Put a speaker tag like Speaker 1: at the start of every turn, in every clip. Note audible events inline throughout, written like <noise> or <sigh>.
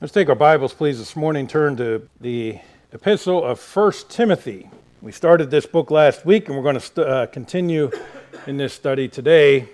Speaker 1: Let's take our Bibles, please, this morning. Turn to the epistle of 1 Timothy. We started this book last week, and we're going to st- uh, continue in this study today.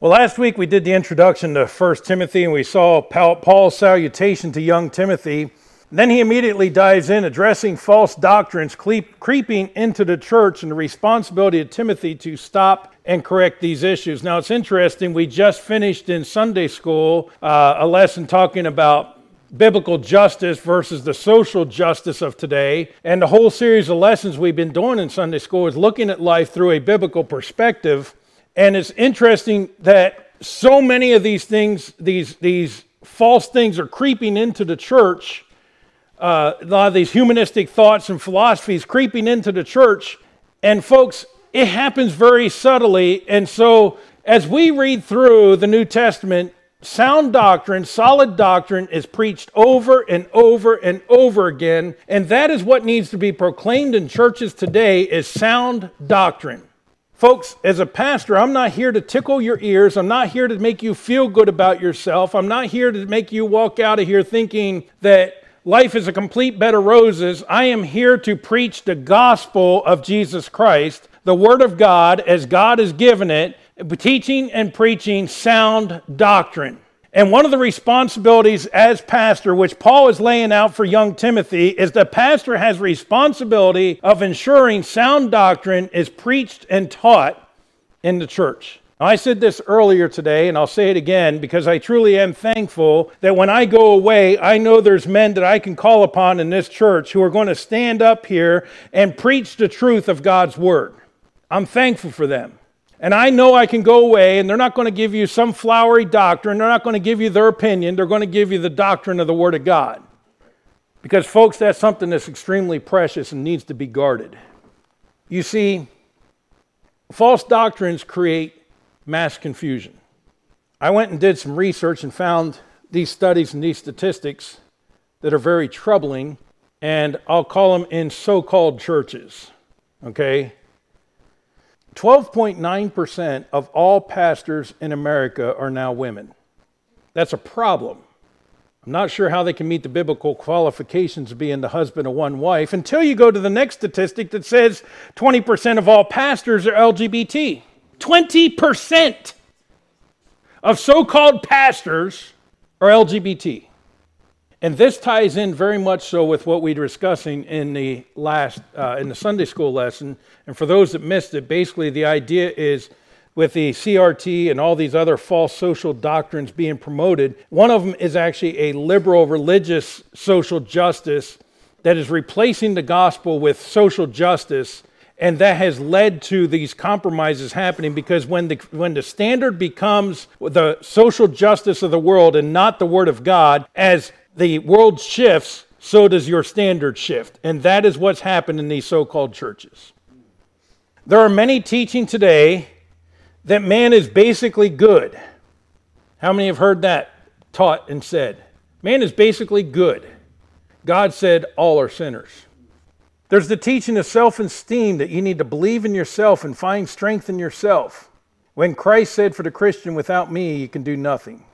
Speaker 1: Well, last week we did the introduction to 1 Timothy, and we saw Paul's salutation to young Timothy. Then he immediately dives in, addressing false doctrines creeping into the church and the responsibility of Timothy to stop and correct these issues. Now, it's interesting, we just finished in Sunday school uh, a lesson talking about biblical justice versus the social justice of today. And the whole series of lessons we've been doing in Sunday school is looking at life through a biblical perspective. And it's interesting that so many of these things, these, these false things, are creeping into the church. Uh, a lot of these humanistic thoughts and philosophies creeping into the church. And folks, it happens very subtly. And so, as we read through the New Testament, Sound doctrine, solid doctrine is preached over and over and over again, and that is what needs to be proclaimed in churches today is sound doctrine. Folks, as a pastor, I'm not here to tickle your ears. I'm not here to make you feel good about yourself. I'm not here to make you walk out of here thinking that life is a complete bed of roses. I am here to preach the gospel of Jesus Christ, the Word of God as God has given it, teaching and preaching sound doctrine. And one of the responsibilities as pastor, which Paul is laying out for young Timothy, is the pastor has responsibility of ensuring sound doctrine is preached and taught in the church. I said this earlier today, and I'll say it again because I truly am thankful that when I go away, I know there's men that I can call upon in this church who are going to stand up here and preach the truth of God's word. I'm thankful for them. And I know I can go away, and they're not going to give you some flowery doctrine. They're not going to give you their opinion. They're going to give you the doctrine of the Word of God. Because, folks, that's something that's extremely precious and needs to be guarded. You see, false doctrines create mass confusion. I went and did some research and found these studies and these statistics that are very troubling, and I'll call them in so called churches. Okay? 12.9% of all pastors in America are now women. That's a problem. I'm not sure how they can meet the biblical qualifications of being the husband of one wife until you go to the next statistic that says 20% of all pastors are LGBT. 20% of so called pastors are LGBT. And this ties in very much so with what we were discussing in the last uh, in the Sunday school lesson. And for those that missed it, basically the idea is with the CRT and all these other false social doctrines being promoted, one of them is actually a liberal religious social justice that is replacing the gospel with social justice and that has led to these compromises happening because when the, when the standard becomes the social justice of the world and not the word of God, as the world shifts, so does your standard shift. And that is what's happened in these so called churches. There are many teaching today that man is basically good. How many have heard that taught and said? Man is basically good. God said all are sinners. There's the teaching of self esteem that you need to believe in yourself and find strength in yourself. When Christ said for the Christian, without me, you can do nothing.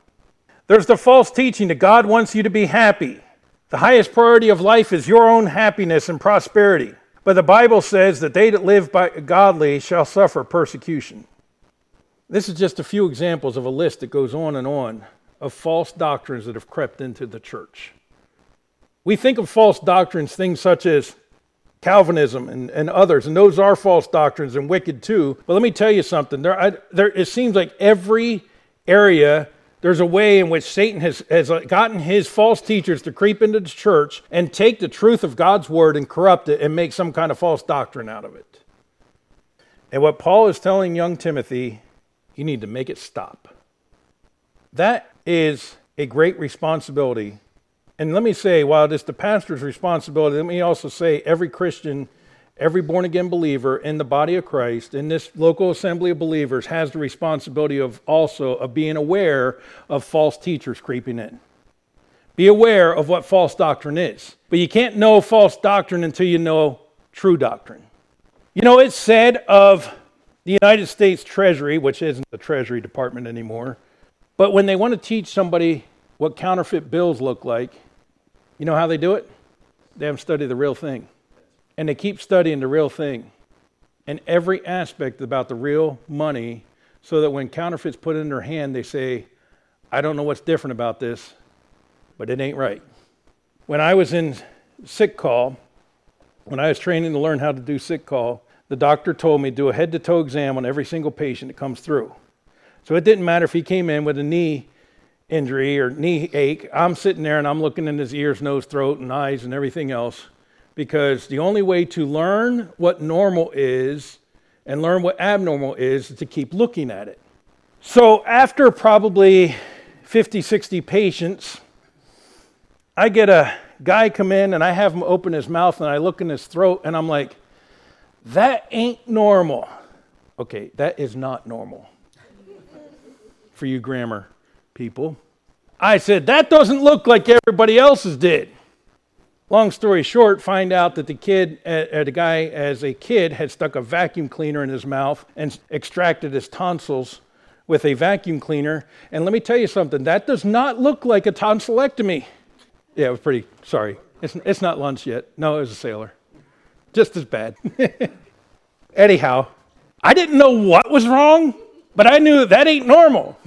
Speaker 1: There's the false teaching that God wants you to be happy. The highest priority of life is your own happiness and prosperity. But the Bible says that they that live by godly shall suffer persecution. This is just a few examples of a list that goes on and on of false doctrines that have crept into the church. We think of false doctrines, things such as Calvinism and, and others, and those are false doctrines and wicked too. But let me tell you something. There, I, there, it seems like every area there's a way in which Satan has, has uh, gotten his false teachers to creep into the church and take the truth of God's word and corrupt it and make some kind of false doctrine out of it. And what Paul is telling young Timothy, you need to make it stop. That is a great responsibility. And let me say, while it's the pastor's responsibility, let me also say every Christian every born again believer in the body of Christ, in this local assembly of believers, has the responsibility of also of being aware of false teachers creeping in. Be aware of what false doctrine is. But you can't know false doctrine until you know true doctrine. You know, it's said of the United States Treasury, which isn't the Treasury Department anymore, but when they want to teach somebody what counterfeit bills look like, you know how they do it? They haven't studied the real thing. And they keep studying the real thing and every aspect about the real money so that when counterfeits put in their hand, they say, I don't know what's different about this, but it ain't right. When I was in sick call, when I was training to learn how to do sick call, the doctor told me do a head to toe exam on every single patient that comes through. So it didn't matter if he came in with a knee injury or knee ache. I'm sitting there and I'm looking in his ears, nose, throat, and eyes and everything else because the only way to learn what normal is and learn what abnormal is is to keep looking at it. So after probably 50, 60 patients, I get a guy come in and I have him open his mouth and I look in his throat and I'm like, that ain't normal. Okay, that is not normal for you grammar people. I said, that doesn't look like everybody else's did. Long story short, find out that the kid, uh, the guy as a kid, had stuck a vacuum cleaner in his mouth and extracted his tonsils with a vacuum cleaner. And let me tell you something, that does not look like a tonsillectomy. Yeah, it was pretty, sorry. It's, it's not lunch yet. No, it was a sailor. Just as bad. <laughs> Anyhow, I didn't know what was wrong, but I knew that ain't normal.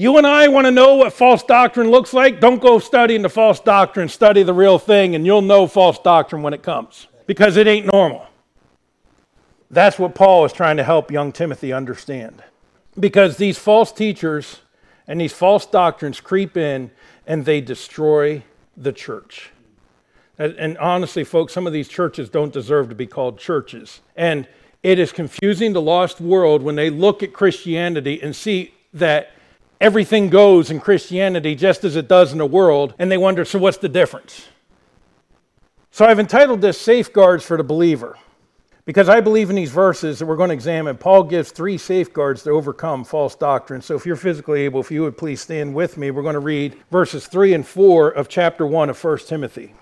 Speaker 1: You and I want to know what false doctrine looks like. Don't go studying the false doctrine, study the real thing, and you'll know false doctrine when it comes because it ain't normal. That's what Paul is trying to help young Timothy understand. Because these false teachers and these false doctrines creep in and they destroy the church. And honestly, folks, some of these churches don't deserve to be called churches. And it is confusing the lost world when they look at Christianity and see that everything goes in Christianity just as it does in the world, and they wonder, so what's the difference? So I've entitled this Safeguards for the Believer. Because I believe in these verses that we're going to examine, Paul gives three safeguards to overcome false doctrine. So if you're physically able, if you would please stand with me, we're going to read verses 3 and 4 of chapter 1 of 1 Timothy.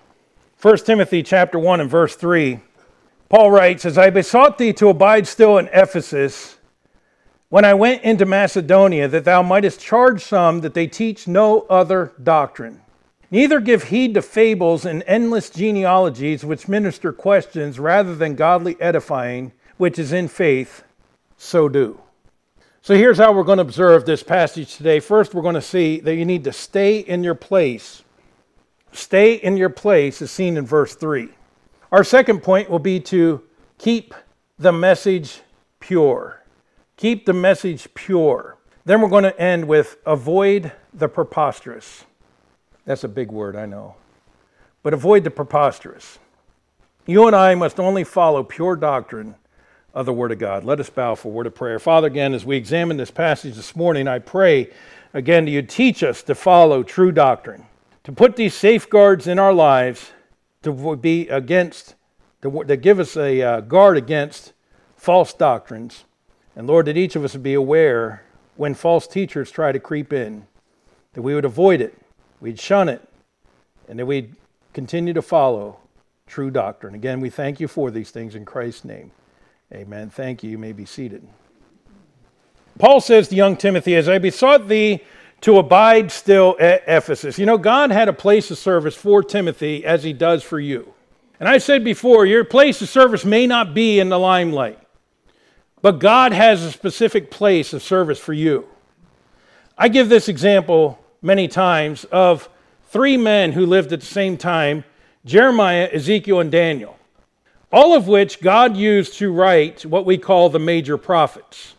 Speaker 1: 1 Timothy chapter 1 and verse 3. Paul writes, As I besought thee to abide still in Ephesus, when I went into Macedonia, that thou mightest charge some that they teach no other doctrine. Neither give heed to fables and endless genealogies which minister questions rather than godly edifying, which is in faith, so do. So here's how we're going to observe this passage today. First, we're going to see that you need to stay in your place. Stay in your place is seen in verse 3. Our second point will be to keep the message pure. Keep the message pure. Then we're going to end with avoid the preposterous. That's a big word, I know. But avoid the preposterous. You and I must only follow pure doctrine of the Word of God. Let us bow for word of prayer. Father, again, as we examine this passage this morning, I pray again that you teach us to follow true doctrine, to put these safeguards in our lives, to be against, to, to give us a uh, guard against false doctrines and Lord, that each of us would be aware when false teachers try to creep in, that we would avoid it, we'd shun it, and that we'd continue to follow true doctrine. Again, we thank you for these things in Christ's name. Amen. Thank you. You may be seated. Paul says to young Timothy, As I besought thee to abide still at Ephesus. You know, God had a place of service for Timothy as he does for you. And I said before, your place of service may not be in the limelight. But God has a specific place of service for you. I give this example many times of three men who lived at the same time Jeremiah, Ezekiel, and Daniel, all of which God used to write what we call the major prophets.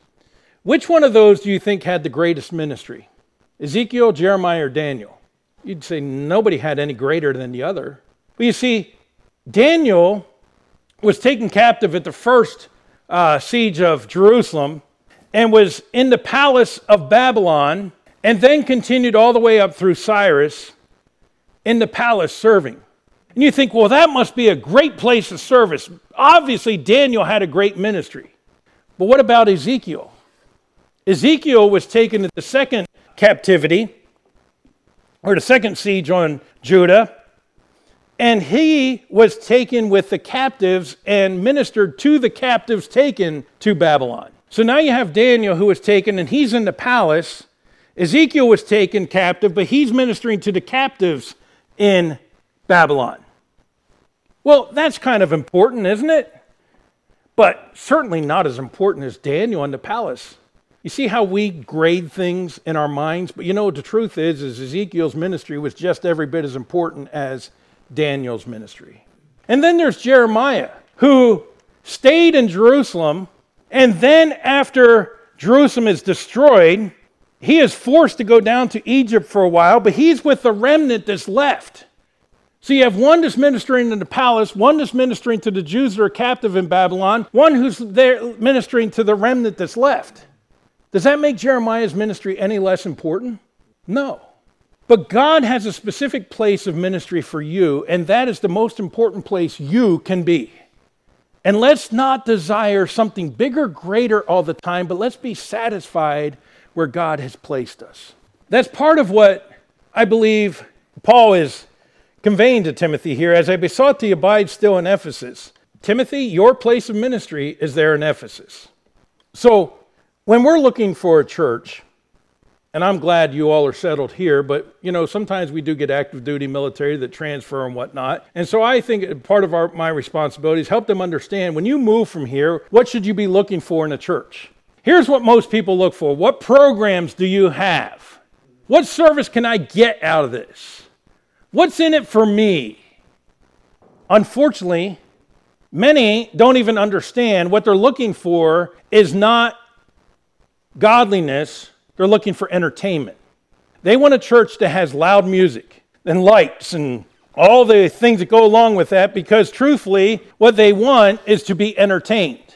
Speaker 1: Which one of those do you think had the greatest ministry? Ezekiel, Jeremiah, or Daniel? You'd say nobody had any greater than the other. But you see, Daniel was taken captive at the first uh, siege of Jerusalem and was in the palace of Babylon and then continued all the way up through Cyrus in the palace serving. And you think, well, that must be a great place of service. Obviously, Daniel had a great ministry. But what about Ezekiel? Ezekiel was taken to the second captivity, or the second siege on Judah, and he was taken with the captives and ministered to the captives taken to Babylon. So now you have Daniel who was taken and he's in the palace. Ezekiel was taken captive, but he's ministering to the captives in Babylon. Well, that's kind of important, isn't it? But certainly not as important as Daniel in the palace. You see how we grade things in our minds? But you know what the truth is, is Ezekiel's ministry was just every bit as important as Daniel's ministry. And then there's Jeremiah, who stayed in Jerusalem, and then after Jerusalem is destroyed, he is forced to go down to Egypt for a while, but he's with the remnant that's left. So you have one that's ministering in the palace, one that's ministering to the Jews that are captive in Babylon, one who's there ministering to the remnant that's left. Does that make Jeremiah's ministry any less important? No. But God has a specific place of ministry for you, and that is the most important place you can be. And let's not desire something bigger, greater all the time, but let's be satisfied where God has placed us. That's part of what I believe Paul is conveying to Timothy here as I besought thee, abide still in Ephesus. Timothy, your place of ministry is there in Ephesus. So when we're looking for a church, and I'm glad you all are settled here, but you know, sometimes we do get active duty military that transfer and whatnot. And so I think part of our, my responsibility is help them understand when you move from here, what should you be looking for in a church? Here's what most people look for. What programs do you have? What service can I get out of this? What's in it for me? Unfortunately, many don't even understand what they're looking for is not godliness, they're looking for entertainment. They want a church that has loud music and lights and all the things that go along with that because, truthfully, what they want is to be entertained.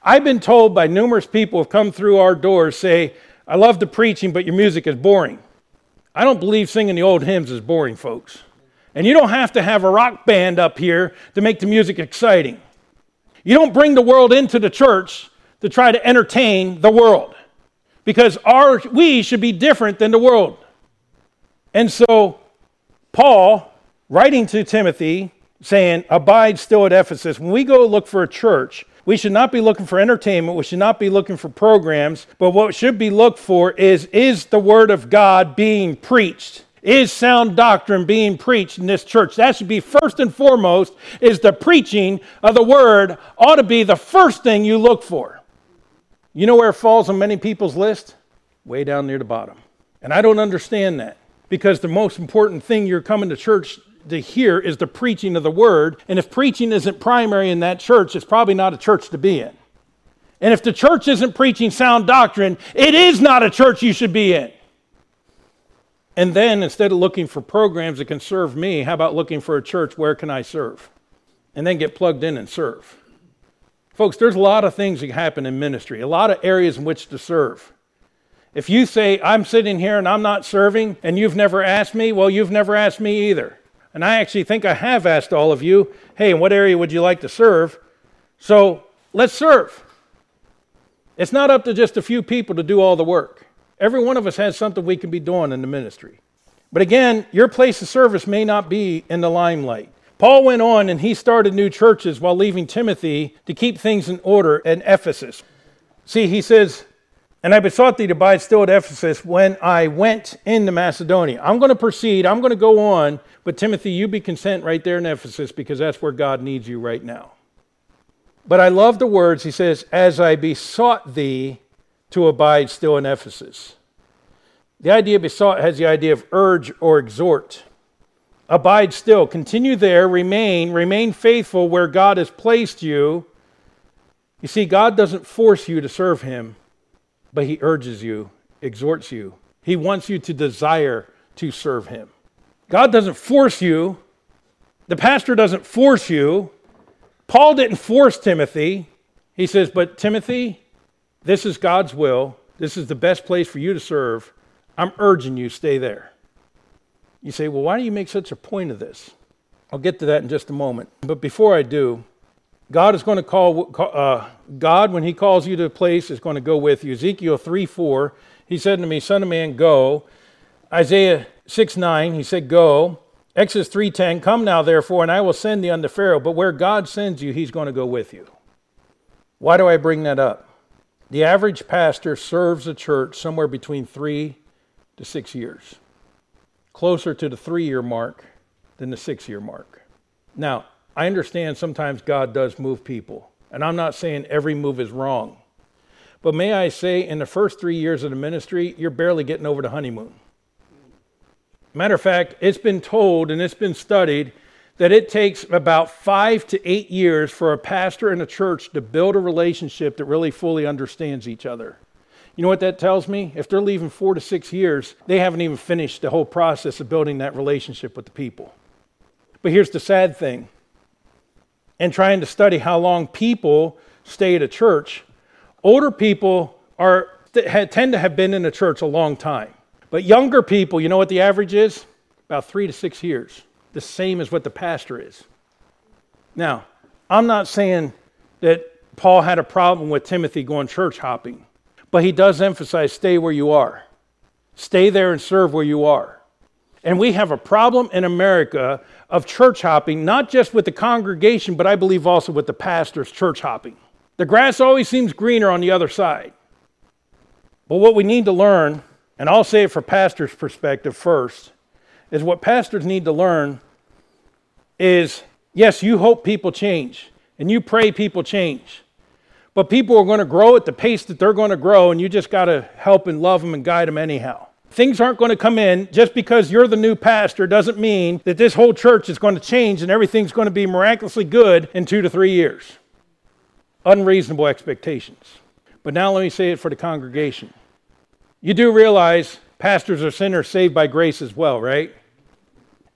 Speaker 1: I've been told by numerous people who have come through our doors say, I love the preaching, but your music is boring. I don't believe singing the old hymns is boring, folks. And you don't have to have a rock band up here to make the music exciting. You don't bring the world into the church to try to entertain the world because our, we should be different than the world. And so, Paul, writing to Timothy, saying, Abide still at Ephesus. When we go look for a church, we should not be looking for entertainment. We should not be looking for programs. But what should be looked for is is the Word of God being preached? Is sound doctrine being preached in this church? That should be first and foremost, is the preaching of the Word ought to be the first thing you look for. You know where it falls on many people's list? Way down near the bottom. And I don't understand that because the most important thing you're coming to church to hear is the preaching of the word. And if preaching isn't primary in that church, it's probably not a church to be in. And if the church isn't preaching sound doctrine, it is not a church you should be in. And then instead of looking for programs that can serve me, how about looking for a church where can I serve? And then get plugged in and serve. Folks, there's a lot of things that happen in ministry, a lot of areas in which to serve. If you say, I'm sitting here and I'm not serving, and you've never asked me, well, you've never asked me either. And I actually think I have asked all of you, hey, in what area would you like to serve? So let's serve. It's not up to just a few people to do all the work. Every one of us has something we can be doing in the ministry. But again, your place of service may not be in the limelight. Paul went on and he started new churches while leaving Timothy to keep things in order in Ephesus. See, he says, and I besought thee to abide still at Ephesus when I went into Macedonia. I'm going to proceed, I'm going to go on, but Timothy, you be content right there in Ephesus because that's where God needs you right now. But I love the words. He says, As I besought thee to abide still in Ephesus. The idea besought has the idea of urge or exhort. Abide still, continue there, remain, remain faithful where God has placed you. You see, God doesn't force you to serve Him but he urges you, exhorts you. He wants you to desire to serve him. God doesn't force you. The pastor doesn't force you. Paul didn't force Timothy. He says, But Timothy, this is God's will. This is the best place for you to serve. I'm urging you, stay there. You say, Well, why do you make such a point of this? I'll get to that in just a moment. But before I do, God is going to call, uh, God, when He calls you to a place, is going to go with you. Ezekiel 3 4, He said to me, Son of man, go. Isaiah 6 9, He said, Go. Exodus 3:10, Come now, therefore, and I will send thee unto Pharaoh. But where God sends you, He's going to go with you. Why do I bring that up? The average pastor serves a church somewhere between three to six years, closer to the three year mark than the six year mark. Now, I understand sometimes God does move people, and I'm not saying every move is wrong. But may I say, in the first three years of the ministry, you're barely getting over the honeymoon. Matter of fact, it's been told and it's been studied that it takes about five to eight years for a pastor and a church to build a relationship that really fully understands each other. You know what that tells me? If they're leaving four to six years, they haven't even finished the whole process of building that relationship with the people. But here's the sad thing and trying to study how long people stay at a church, older people are, tend to have been in a church a long time. But younger people, you know what the average is? About three to six years the same as what the pastor is. Now, I'm not saying that Paul had a problem with Timothy going church hopping, but he does emphasize stay where you are. Stay there and serve where you are. And we have a problem in America of church hopping, not just with the congregation, but I believe also with the pastors church hopping. The grass always seems greener on the other side. But what we need to learn, and I'll say it for pastors' perspective first, is what pastors need to learn is yes, you hope people change and you pray people change. But people are going to grow at the pace that they're going to grow, and you just got to help and love them and guide them anyhow. Things aren't going to come in just because you're the new pastor, doesn't mean that this whole church is going to change and everything's going to be miraculously good in two to three years. Unreasonable expectations. But now let me say it for the congregation. You do realize pastors are sinners saved by grace as well, right?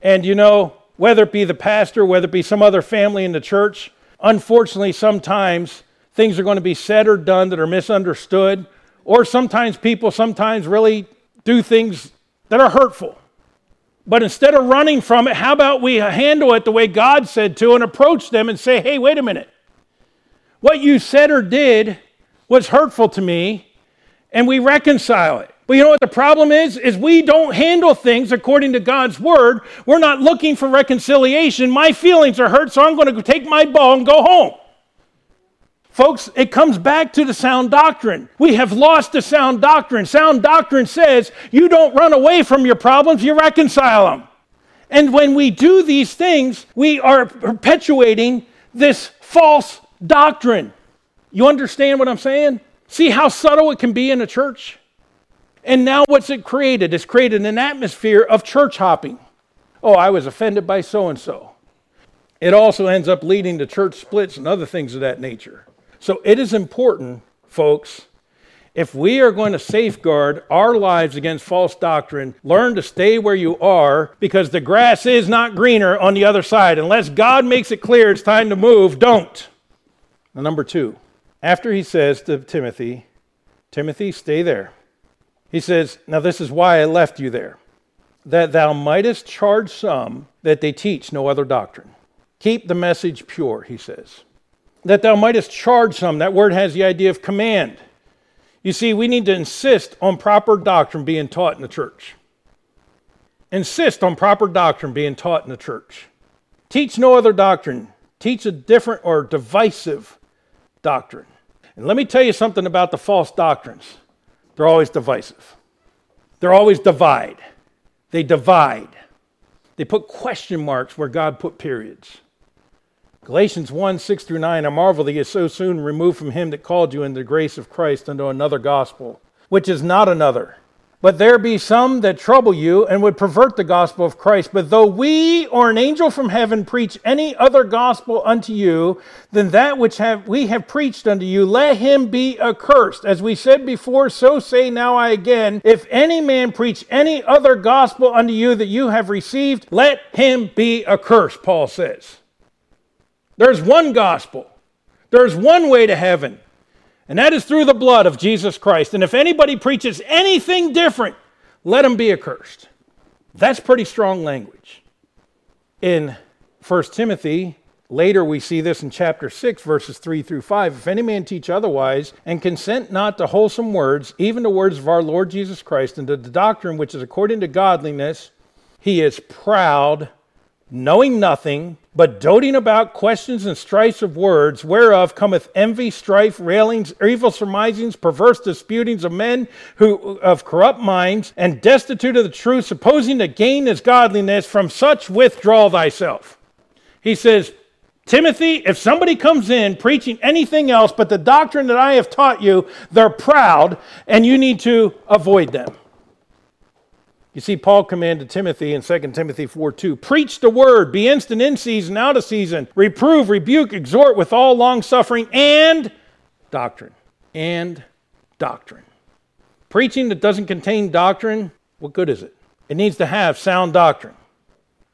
Speaker 1: And you know, whether it be the pastor, whether it be some other family in the church, unfortunately, sometimes things are going to be said or done that are misunderstood, or sometimes people sometimes really do things that are hurtful. But instead of running from it, how about we handle it the way God said to and approach them and say, hey, wait a minute. What you said or did was hurtful to me, and we reconcile it. But you know what the problem is? Is we don't handle things according to God's word. We're not looking for reconciliation. My feelings are hurt, so I'm going to take my ball and go home. Folks, it comes back to the sound doctrine. We have lost the sound doctrine. Sound doctrine says you don't run away from your problems, you reconcile them. And when we do these things, we are perpetuating this false doctrine. You understand what I'm saying? See how subtle it can be in a church? And now what's it created? It's created an atmosphere of church hopping. Oh, I was offended by so and so. It also ends up leading to church splits and other things of that nature. So it is important, folks, if we are going to safeguard our lives against false doctrine, learn to stay where you are because the grass is not greener on the other side. Unless God makes it clear it's time to move, don't. Number two, after he says to Timothy, Timothy, stay there. He says, Now this is why I left you there, that thou mightest charge some that they teach no other doctrine. Keep the message pure, he says. That thou mightest charge some. That word has the idea of command. You see, we need to insist on proper doctrine being taught in the church. Insist on proper doctrine being taught in the church. Teach no other doctrine. Teach a different or divisive doctrine. And let me tell you something about the false doctrines. They're always divisive. They're always divide. They divide. They put question marks where God put periods. Galatians 1 6 through 9, I marvel that you so soon removed from him that called you in the grace of Christ unto another gospel, which is not another but there be some that trouble you and would pervert the gospel of Christ. But though we or an angel from heaven preach any other gospel unto you than that which have, we have preached unto you, let him be accursed. As we said before, so say now I again, if any man preach any other gospel unto you that you have received, let him be accursed, Paul says. There's one gospel. There's one way to heaven and that is through the blood of Jesus Christ. And if anybody preaches anything different, let him be accursed. That's pretty strong language. In 1 Timothy, later we see this in chapter 6, verses 3 through 5. If any man teach otherwise, and consent not to wholesome words, even the words of our Lord Jesus Christ, and to the doctrine which is according to godliness, he is proud, knowing nothing, but doting about questions and strifes of words, whereof cometh envy, strife, railings, evil surmisings, perverse disputings of men who of corrupt minds, and destitute of the truth, supposing to gain is godliness. From such withdraw thyself. He says, Timothy, if somebody comes in preaching anything else but the doctrine that I have taught you, they're proud, and you need to avoid them. You see, Paul commanded Timothy in 2 Timothy 4 2 Preach the word, be instant in season, out of season, reprove, rebuke, exhort with all long suffering and doctrine. And doctrine. Preaching that doesn't contain doctrine, what good is it? It needs to have sound doctrine.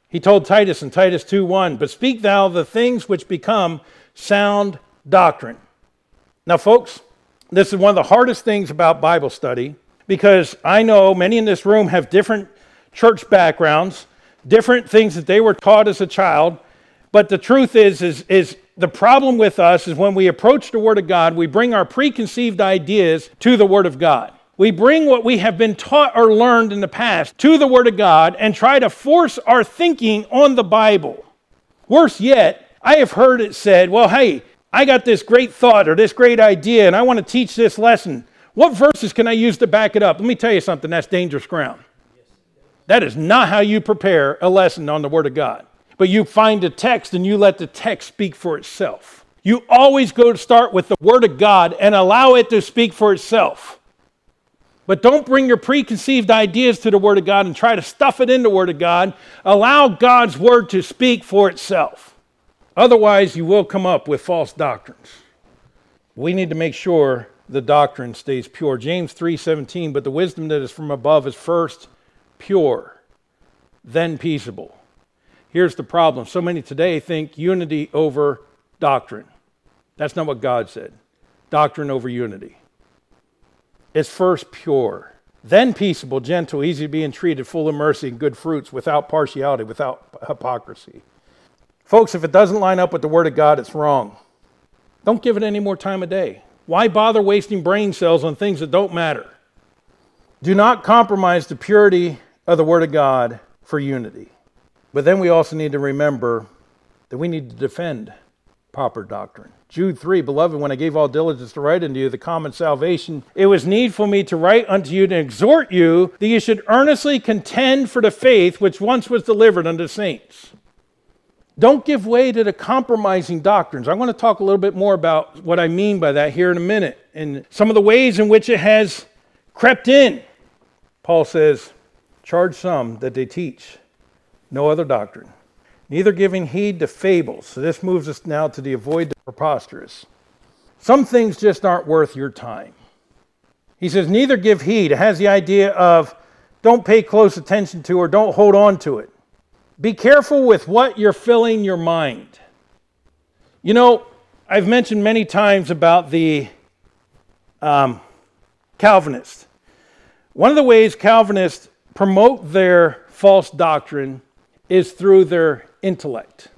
Speaker 1: He told Titus in Titus 2 1, But speak thou the things which become sound doctrine. Now, folks, this is one of the hardest things about Bible study because I know many in this room have different church backgrounds, different things that they were taught as a child. But the truth is, is, is the problem with us is when we approach the Word of God, we bring our preconceived ideas to the Word of God. We bring what we have been taught or learned in the past to the Word of God and try to force our thinking on the Bible. Worse yet, I have heard it said, well, hey, I got this great thought or this great idea and I want to teach this lesson. What verses can I use to back it up? Let me tell you something that's dangerous ground. That is not how you prepare a lesson on the Word of God. But you find a text and you let the text speak for itself. You always go to start with the Word of God and allow it to speak for itself. But don't bring your preconceived ideas to the Word of God and try to stuff it in the Word of God. Allow God's Word to speak for itself. Otherwise, you will come up with false doctrines. We need to make sure the doctrine stays pure. James 3:17, but the wisdom that is from above is first pure, then peaceable. Here's the problem. So many today think unity over doctrine. That's not what God said. Doctrine over unity. It's first pure, then peaceable, gentle, easy to be entreated, full of mercy and good fruits, without partiality, without hypocrisy. Folks, if it doesn't line up with the Word of God, it's wrong. Don't give it any more time of day. Why bother wasting brain cells on things that don't matter? Do not compromise the purity of the Word of God for unity. But then we also need to remember that we need to defend proper doctrine. Jude 3 Beloved, when I gave all diligence to write unto you the common salvation, it was needful me to write unto you to exhort you that you should earnestly contend for the faith which once was delivered unto saints. Don't give way to the compromising doctrines. I want to talk a little bit more about what I mean by that here in a minute and some of the ways in which it has crept in. Paul says, Charge some that they teach no other doctrine, neither giving heed to fables. So this moves us now to the avoid the preposterous. Some things just aren't worth your time. He says, Neither give heed. It has the idea of don't pay close attention to or don't hold on to it. Be careful with what you're filling your mind. You know, I've mentioned many times about the um, Calvinists. One of the ways Calvinists promote their false doctrine is through their intellect.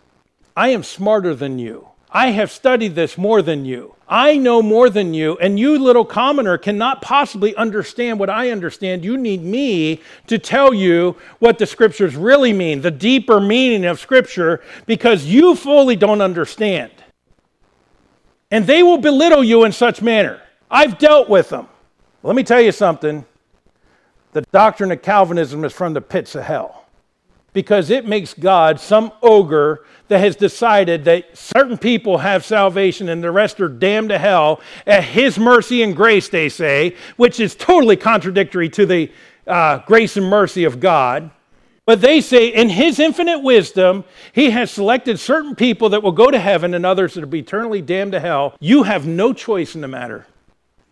Speaker 1: I am smarter than you. I have studied this more than you. I know more than you, and you, little commoner, cannot possibly understand what I understand. You need me to tell you what the scriptures really mean, the deeper meaning of scripture, because you fully don't understand. And they will belittle you in such manner. I've dealt with them. Let me tell you something the doctrine of Calvinism is from the pits of hell because it makes God some ogre that has decided that certain people have salvation and the rest are damned to hell at his mercy and grace, they say, which is totally contradictory to the uh, grace and mercy of God. But they say, in his infinite wisdom, he has selected certain people that will go to heaven and others that will be eternally damned to hell. You have no choice in the matter.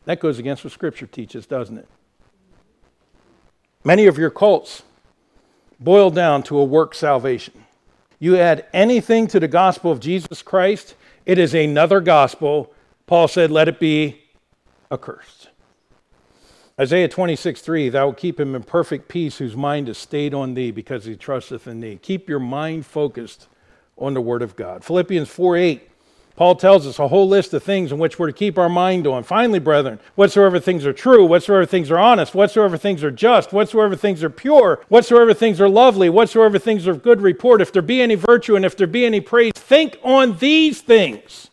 Speaker 1: That goes against what Scripture teaches, doesn't it? Many of your cults boil down to a work salvation. You add anything to the gospel of Jesus Christ, it is another gospel. Paul said, Let it be accursed. Isaiah 26, 3, Thou wilt keep him in perfect peace whose mind is stayed on thee because he trusteth in thee. Keep your mind focused on the word of God. Philippians 4, 8, Paul tells us a whole list of things in which we're to keep our mind on. Finally, brethren, whatsoever things are true, whatsoever things are honest, whatsoever things are just, whatsoever things are pure, whatsoever things are lovely, whatsoever things are of good report, if there be any virtue and if there be any praise, think on these things.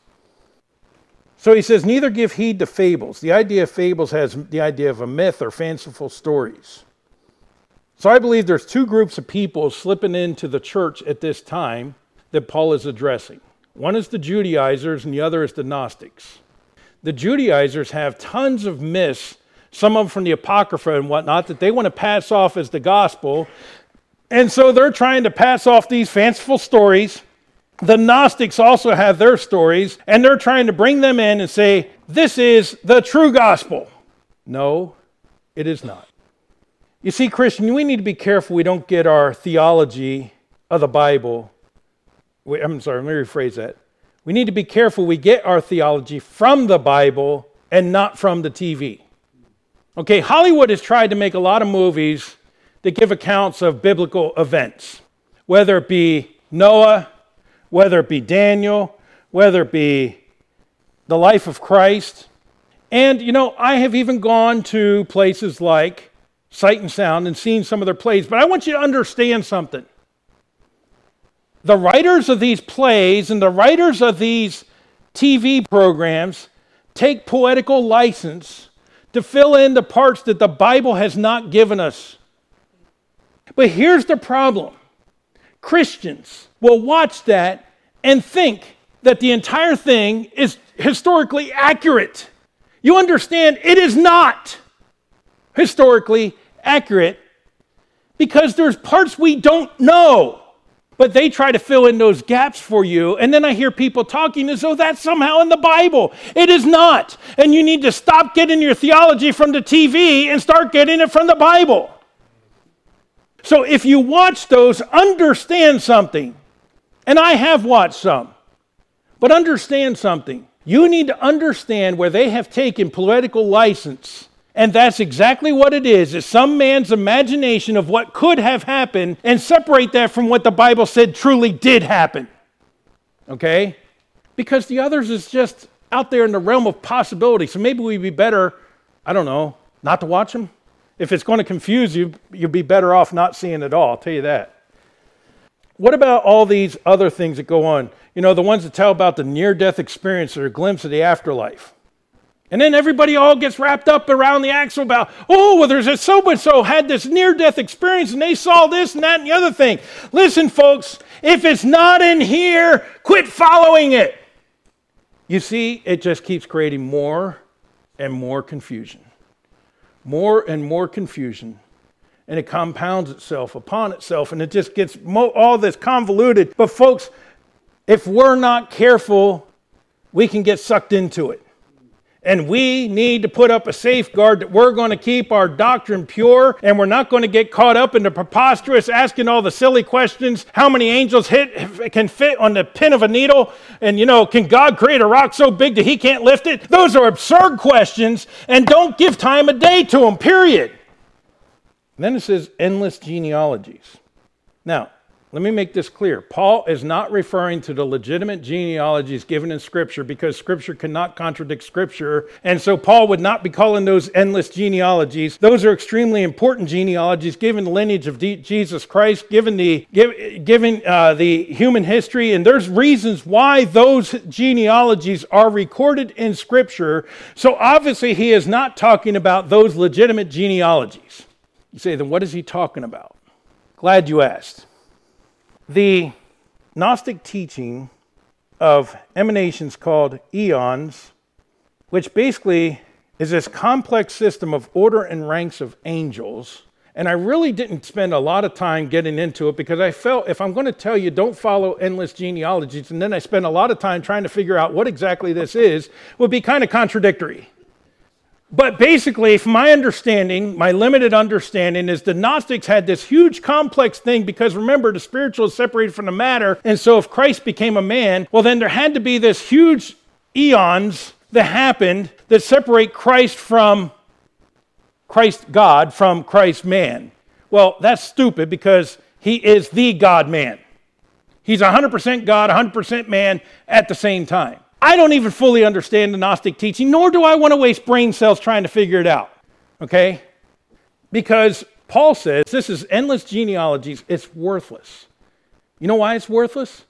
Speaker 1: So he says, neither give heed to fables. The idea of fables has the idea of a myth or fanciful stories. So I believe there's two groups of people slipping into the church at this time that Paul is addressing. One is the Judaizers, and the other is the Gnostics. The Judaizers have tons of myths, some of them from the Apocrypha and whatnot, that they want to pass off as the gospel. And so they're trying to pass off these fanciful stories. The Gnostics also have their stories, and they're trying to bring them in and say, This is the true gospel. No, it is not. You see, Christian, we need to be careful we don't get our theology of the Bible Wait, I'm sorry, let me rephrase that. We need to be careful we get our theology from the Bible and not from the TV. Okay, Hollywood has tried to make a lot of movies that give accounts of biblical events, whether it be Noah, whether it be Daniel, whether it be the life of Christ. And, you know, I have even gone to places like Sight and Sound and seen some of their plays, but I want you to understand something the writers of these plays and the writers of these TV programs take poetical license to fill in the parts that the Bible has not given us. But here's the problem Christians will watch that and think that the entire thing is historically accurate. You understand, it is not historically accurate because there's parts we don't know but they try to fill in those gaps for you. And then I hear people talking as though that's somehow in the Bible. It is not. And you need to stop getting your theology from the TV and start getting it from the Bible. So if you watch those, understand something. And I have watched some. But understand something. You need to understand where they have taken poetical license and that's exactly what it is. It's some man's imagination of what could have happened and separate that from what the Bible said truly did happen. Okay? Because the others is just out there in the realm of possibility. So maybe we'd be better, I don't know, not to watch them. If it's going to confuse you, you'd be better off not seeing it all. I'll tell you that. What about all these other things that go on? You know, the ones that tell about the near death experience or a glimpse of the afterlife. And then everybody all gets wrapped up around the axle about, oh, well, there's a so and so had this near death experience and they saw this and that and the other thing. Listen, folks, if it's not in here, quit following it. You see, it just keeps creating more and more confusion. More and more confusion. And it compounds itself upon itself and it just gets mo- all this convoluted. But, folks, if we're not careful, we can get sucked into it. And we need to put up a safeguard that we're going to keep our doctrine pure and we're not going to get caught up in the preposterous asking all the silly questions. How many angels hit can fit on the pin of a needle? And you know, can God create a rock so big that he can't lift it? Those are absurd questions and don't give time a day to them, period. And then it says endless genealogies. Now, let me make this clear. Paul is not referring to the legitimate genealogies given in Scripture because Scripture cannot contradict Scripture. And so Paul would not be calling those endless genealogies. Those are extremely important genealogies given the lineage of Jesus Christ, given the, give, given, uh, the human history. And there's reasons why those genealogies are recorded in Scripture. So obviously, he is not talking about those legitimate genealogies. You say, then what is he talking about? Glad you asked. The Gnostic teaching of emanations called eons, which basically is this complex system of order and ranks of angels. And I really didn't spend a lot of time getting into it because I felt if I'm going to tell you don't follow endless genealogies, and then I spend a lot of time trying to figure out what exactly this is, would be kind of contradictory. But basically, from my understanding, my limited understanding is the Gnostics had this huge complex thing because remember, the spiritual is separated from the matter. And so if Christ became a man, well, then there had to be this huge eons that happened that separate Christ from Christ God from Christ man. Well, that's stupid because he is the God man. He's 100% God, 100% man at the same time. I don't even fully understand the Gnostic teaching, nor do I want to waste brain cells trying to figure it out. Okay? Because Paul says this is endless genealogies, it's worthless. You know why it's worthless?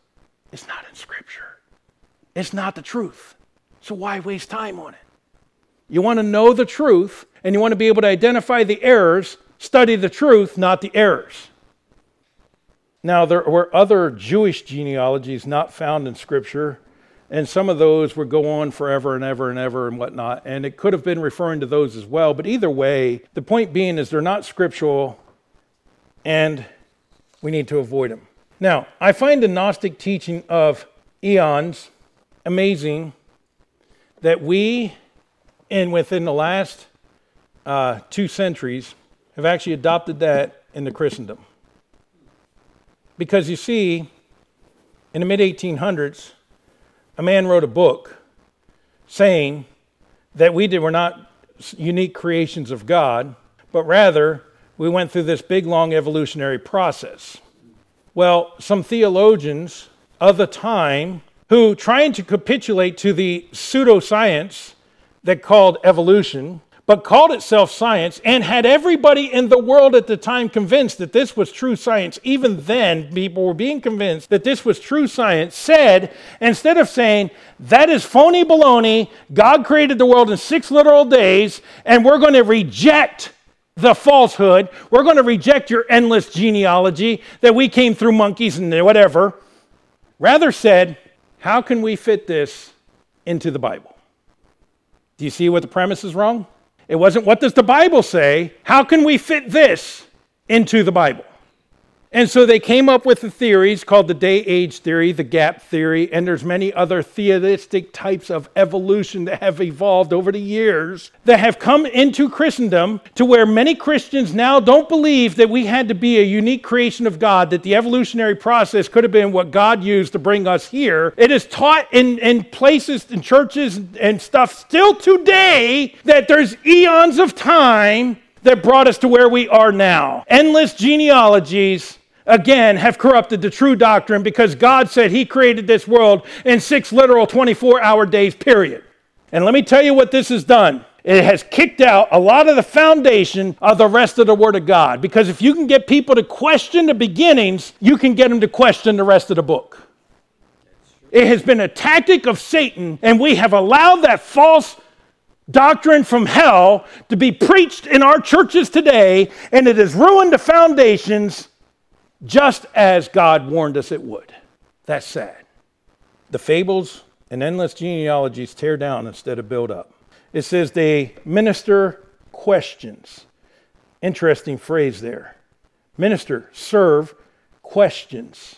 Speaker 1: It's not in Scripture, it's not the truth. So why waste time on it? You want to know the truth and you want to be able to identify the errors, study the truth, not the errors. Now, there were other Jewish genealogies not found in Scripture, and some of those would go on forever and ever and ever and whatnot, and it could have been referring to those as well. But either way, the point being is they're not scriptural, and we need to avoid them. Now, I find the Gnostic teaching of eons amazing that we, in within the last uh, two centuries, have actually adopted that into Christendom. Because you see, in the mid 1800s, a man wrote a book saying that we did, were not unique creations of God, but rather we went through this big, long evolutionary process. Well, some theologians of the time who, trying to capitulate to the pseudoscience that called evolution, but called itself science and had everybody in the world at the time convinced that this was true science. Even then, people were being convinced that this was true science. Said, instead of saying, that is phony baloney, God created the world in six literal days, and we're going to reject the falsehood, we're going to reject your endless genealogy that we came through monkeys and whatever. Rather said, how can we fit this into the Bible? Do you see what the premise is wrong? It wasn't what does the Bible say? How can we fit this into the Bible? And so they came up with the theories called the day age theory, the gap theory, and there's many other theistic types of evolution that have evolved over the years that have come into Christendom to where many Christians now don't believe that we had to be a unique creation of God, that the evolutionary process could have been what God used to bring us here. It is taught in, in places, in churches and stuff still today that there's eons of time that brought us to where we are now. Endless genealogies again have corrupted the true doctrine because God said He created this world in six literal 24 hour days, period. And let me tell you what this has done. It has kicked out a lot of the foundation of the rest of the Word of God. Because if you can get people to question the beginnings, you can get them to question the rest of the book. It has been a tactic of Satan, and we have allowed that false doctrine from hell to be preached in our churches today, and it has ruined the foundations just as God warned us it would. That's sad. The fables and endless genealogies tear down instead of build up. It says they minister questions. Interesting phrase there. Minister, serve questions.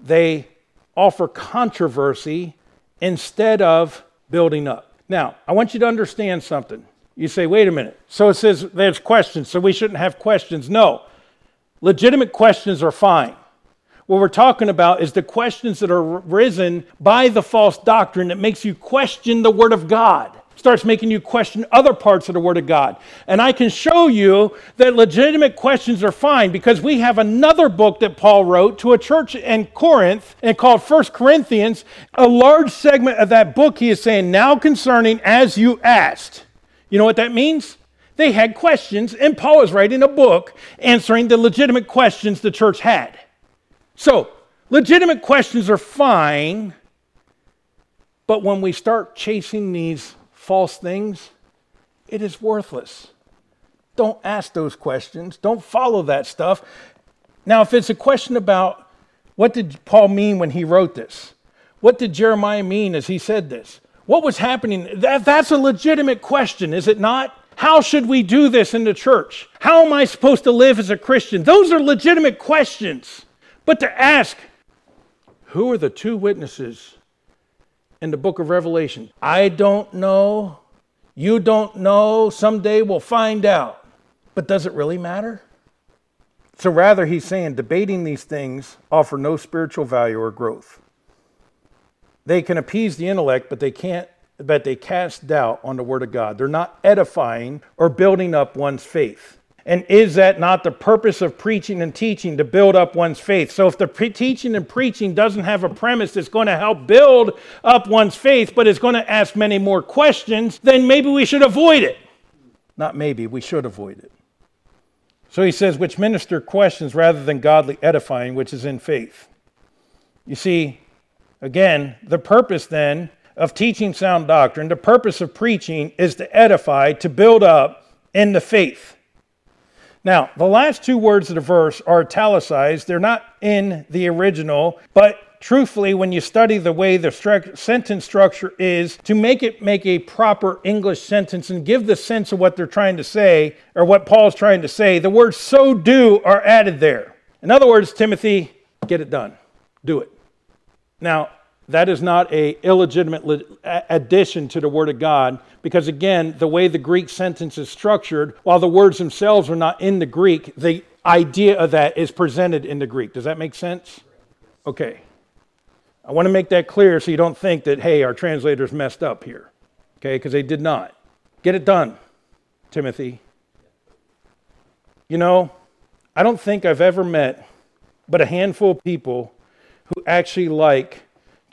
Speaker 1: They offer controversy instead of building up. Now, I want you to understand something. You say, wait a minute. So it says there's questions, so we shouldn't have questions. No, Legitimate questions are fine. What we're talking about is the questions that are risen by the false doctrine that makes you question the Word of God, starts making you question other parts of the Word of God. And I can show you that legitimate questions are fine because we have another book that Paul wrote to a church in Corinth and called First Corinthians. A large segment of that book, he is saying, Now concerning as you asked. You know what that means? They had questions, and Paul is writing a book answering the legitimate questions the church had. So, legitimate questions are fine, but when we start chasing these false things, it is worthless. Don't ask those questions. Don't follow that stuff. Now, if it's a question about what did Paul mean when he wrote this? What did Jeremiah mean as he said this? What was happening? That, that's a legitimate question, is it not? How should we do this in the church? How am I supposed to live as a Christian? Those are legitimate questions. But to ask, who are the two witnesses in the book of Revelation? I don't know. You don't know. Someday we'll find out. But does it really matter? So rather, he's saying debating these things offer no spiritual value or growth. They can appease the intellect, but they can't but they cast doubt on the Word of God. They're not edifying or building up one's faith. And is that not the purpose of preaching and teaching to build up one's faith? So if the pre- teaching and preaching doesn't have a premise that's going to help build up one's faith, but is going to ask many more questions, then maybe we should avoid it. Not maybe, we should avoid it. So he says, which minister questions rather than godly edifying, which is in faith. You see, again, the purpose then of teaching sound doctrine, the purpose of preaching is to edify, to build up in the faith. Now, the last two words of the verse are italicized. They're not in the original, but truthfully, when you study the way the stru- sentence structure is, to make it make a proper English sentence and give the sense of what they're trying to say, or what Paul's trying to say, the words so do are added there. In other words, Timothy, get it done. Do it. Now, that is not a illegitimate addition to the word of god because again the way the greek sentence is structured while the words themselves are not in the greek the idea of that is presented in the greek. Does that make sense? Okay. I want to make that clear so you don't think that hey our translators messed up here okay because they did not. Get it done timothy. You know i don't think i've ever met but a handful of people who actually like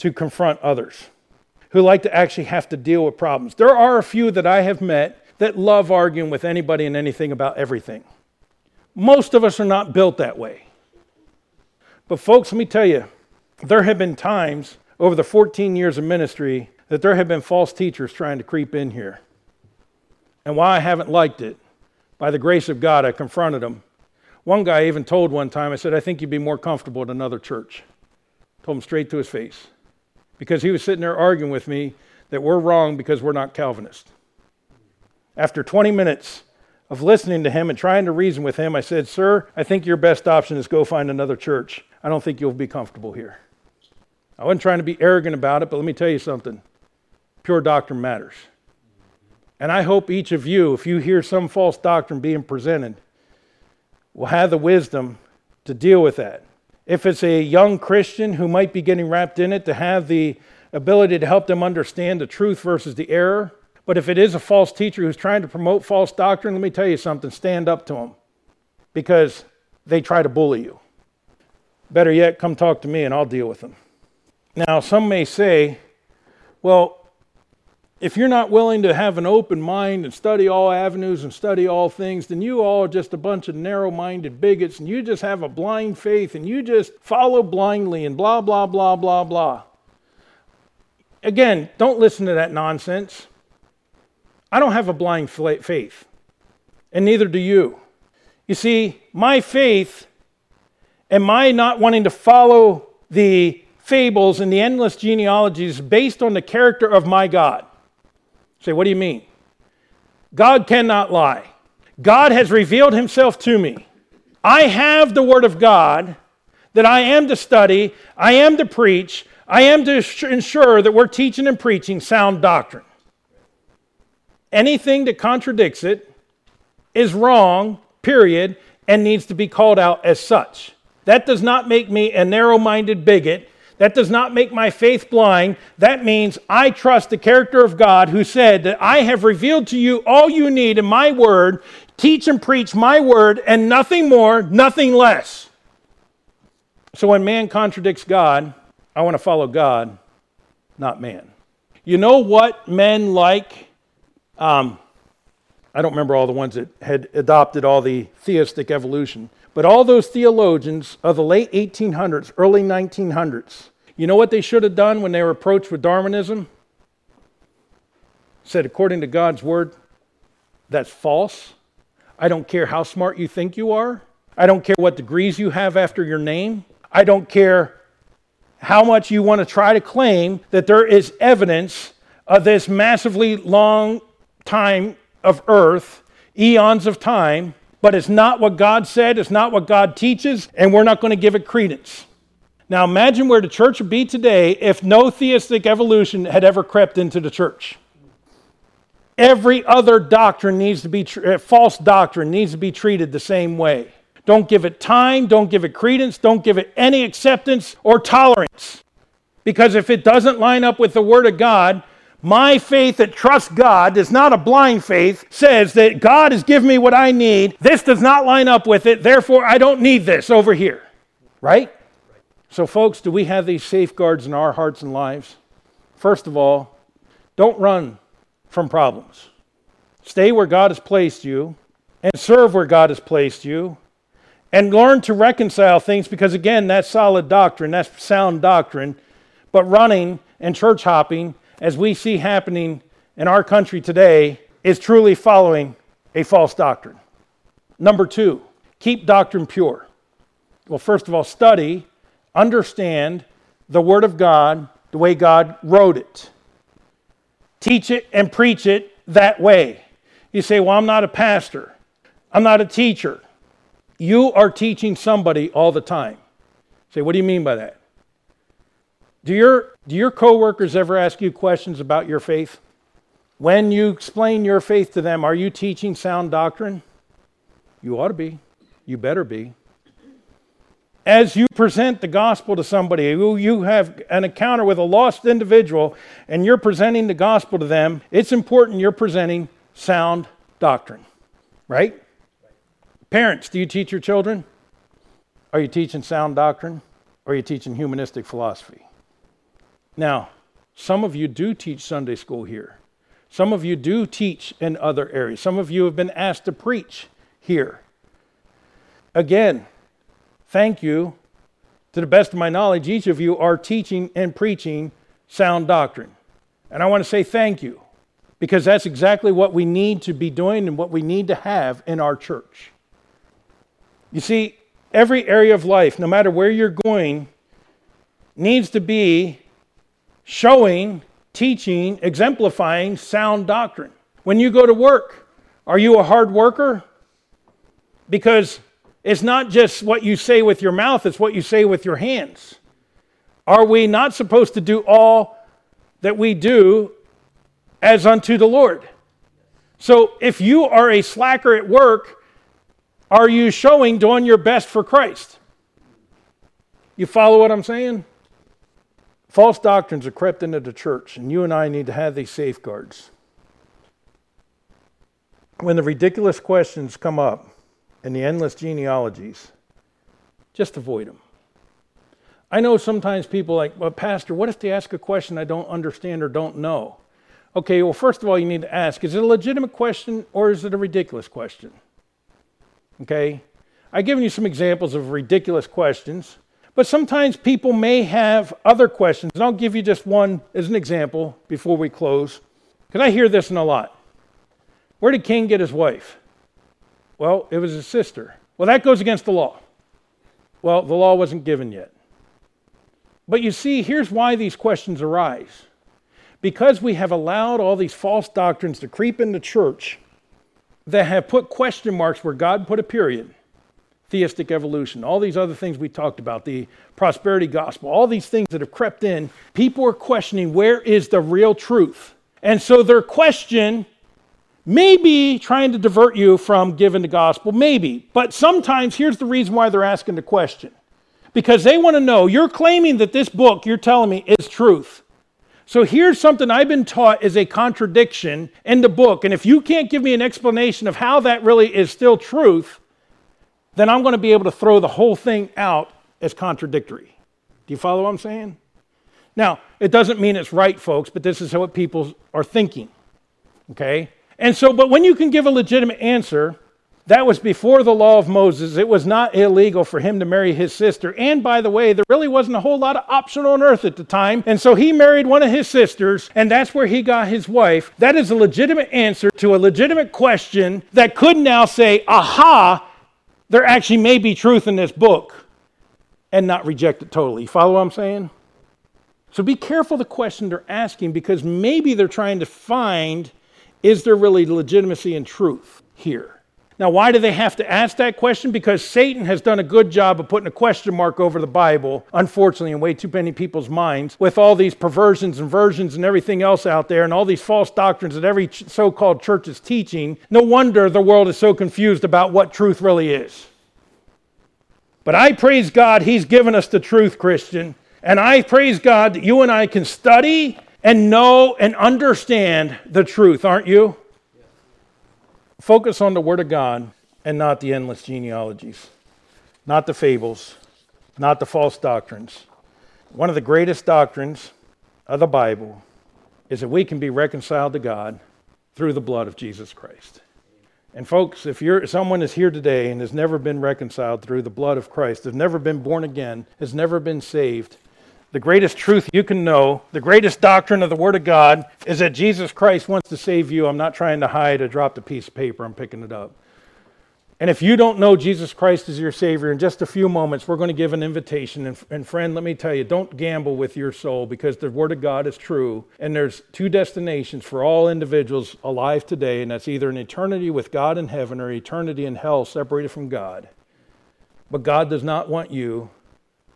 Speaker 1: to confront others, who like to actually have to deal with problems. There are a few that I have met that love arguing with anybody and anything about everything. Most of us are not built that way. But, folks, let me tell you, there have been times over the 14 years of ministry that there have been false teachers trying to creep in here. And why I haven't liked it, by the grace of God, I confronted them. One guy even told one time, I said, I think you'd be more comfortable at another church. Told him straight to his face because he was sitting there arguing with me that we're wrong because we're not Calvinists. After 20 minutes of listening to him and trying to reason with him, I said, Sir, I think your best option is go find another church. I don't think you'll be comfortable here. I wasn't trying to be arrogant about it, but let me tell you something pure doctrine matters. And I hope each of you, if you hear some false doctrine being presented, will have the wisdom to deal with that if it's a young Christian who might be getting wrapped in it, to have the ability to help them understand the truth versus the error. But if it is a false teacher who's trying to promote false doctrine, let me tell you something stand up to them because they try to bully you. Better yet, come talk to me and I'll deal with them. Now, some may say, well, if you're not willing to have an open mind and study all avenues and study all things, then you all are just a bunch of narrow minded bigots and you just have a blind faith and you just follow blindly and blah, blah, blah, blah, blah. Again, don't listen to that nonsense. I don't have a blind faith, and neither do you. You see, my faith and my not wanting to follow the fables and the endless genealogies based on the character of my God. Say, what do you mean? God cannot lie. God has revealed himself to me. I have the Word of God that I am to study, I am to preach, I am to ensure that we're teaching and preaching sound doctrine. Anything that contradicts it is wrong, period, and needs to be called out as such. That does not make me a narrow minded bigot that does not make my faith blind. That means I trust the character of God who said that I have revealed to you all you need in my word. Teach and preach my word and nothing more, nothing less. So when man contradicts God, I want to follow God, not man. You know what men like? Um, I don't remember all the ones that had adopted all the theistic evolution, but all those theologians of the late 1800s, early 1900s, you know what they should have done when they were approached with Darwinism? Said, according to God's word, that's false. I don't care how smart you think you are. I don't care what degrees you have after your name. I don't care how much you want to try to claim that there is evidence of this massively long time of earth, eons of time, but it's not what God said, it's not what God teaches, and we're not going to give it credence. Now imagine where the church would be today if no theistic evolution had ever crept into the church. Every other doctrine needs to be, uh, false doctrine needs to be treated the same way. Don't give it time, don't give it credence, don't give it any acceptance or tolerance. Because if it doesn't line up with the Word of God, My faith that trusts God is not a blind faith, says that God has given me what I need. This does not line up with it, therefore I don't need this over here. Right? So, folks, do we have these safeguards in our hearts and lives? First of all, don't run from problems. Stay where God has placed you and serve where God has placed you and learn to reconcile things because, again, that's solid doctrine, that's sound doctrine. But running and church hopping as we see happening in our country today, is truly following a false doctrine. Number two, keep doctrine pure. Well, first of all, study, understand the Word of God the way God wrote it. Teach it and preach it that way. You say, Well, I'm not a pastor, I'm not a teacher. You are teaching somebody all the time. say, What do you mean by that? Do your, do your coworkers ever ask you questions about your faith? When you explain your faith to them, are you teaching sound doctrine? You ought to be. You better be. As you present the gospel to somebody you have an encounter with a lost individual and you're presenting the gospel to them, it's important you're presenting sound doctrine, right? Parents, do you teach your children? Are you teaching sound doctrine? Or are you teaching humanistic philosophy? Now, some of you do teach Sunday school here. Some of you do teach in other areas. Some of you have been asked to preach here. Again, thank you. To the best of my knowledge, each of you are teaching and preaching sound doctrine. And I want to say thank you because that's exactly what we need to be doing and what we need to have in our church. You see, every area of life, no matter where you're going, needs to be showing, teaching, exemplifying sound doctrine. When you go to work, are you a hard worker? Because it's not just what you say with your mouth, it's what you say with your hands. Are we not supposed to do all that we do as unto the Lord? So if you are a slacker at work, are you showing doing your best for Christ? You follow what I'm saying? False doctrines have crept into the church, and you and I need to have these safeguards. When the ridiculous questions come up and the endless genealogies, just avoid them. I know sometimes people like, well, Pastor, what if they ask a question I don't understand or don't know? Okay, well, first of all, you need to ask is it a legitimate question or is it a ridiculous question? Okay? I've given you some examples of ridiculous questions. But sometimes people may have other questions. And I'll give you just one as an example before we close. Because I hear this in a lot. Where did Cain get his wife? Well, it was his sister. Well, that goes against the law. Well, the law wasn't given yet. But you see, here's why these questions arise. Because we have allowed all these false doctrines to creep into church that have put question marks where God put a period theistic evolution, all these other things we talked about, the prosperity gospel, all these things that have crept in, people are questioning where is the real truth. And so their question may be trying to divert you from giving the gospel, maybe. But sometimes here's the reason why they're asking the question because they want to know you're claiming that this book you're telling me is truth. So here's something I've been taught is a contradiction in the book. And if you can't give me an explanation of how that really is still truth, then I'm going to be able to throw the whole thing out as contradictory. Do you follow what I'm saying? Now, it doesn't mean it's right, folks, but this is what people are thinking. Okay? And so, but when you can give a legitimate answer, that was before the law of Moses. It was not illegal for him to marry his sister. And by the way, there really wasn't a whole lot of option on earth at the time. And so he married one of his sisters, and that's where he got his wife. That is a legitimate answer to a legitimate question that could now say, aha, there actually may be truth in this book and not reject it totally. You follow what I'm saying? So be careful the question they're asking because maybe they're trying to find is there really legitimacy and truth here? Now, why do they have to ask that question? Because Satan has done a good job of putting a question mark over the Bible, unfortunately, in way too many people's minds, with all these perversions and versions and everything else out there, and all these false doctrines that every so called church is teaching. No wonder the world is so confused about what truth really is. But I praise God, He's given us the truth, Christian. And I praise God that you and I can study and know and understand the truth, aren't you? Focus on the Word of God and not the endless genealogies, not the fables, not the false doctrines. One of the greatest doctrines of the Bible is that we can be reconciled to God through the blood of Jesus Christ. And folks, if you're someone is here today and has never been reconciled through the blood of Christ, has never been born again, has never been saved, the greatest truth you can know, the greatest doctrine of the Word of God is that Jesus Christ wants to save you. I'm not trying to hide. I dropped a piece of paper. I'm picking it up. And if you don't know Jesus Christ as your Savior, in just a few moments, we're going to give an invitation. And, and, friend, let me tell you, don't gamble with your soul because the Word of God is true. And there's two destinations for all individuals alive today, and that's either an eternity with God in heaven or eternity in hell separated from God. But God does not want you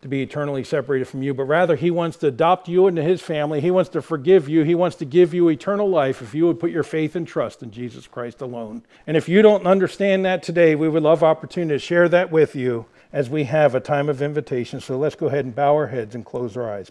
Speaker 1: to be eternally separated from you, but rather He wants to adopt you into His family. He wants to forgive you. He wants to give you eternal life if you would put your faith and trust in Jesus Christ alone. And if you don't understand that today, we would love opportunity to share that with you as we have a time of invitation. So let's go ahead and bow our heads and close our eyes.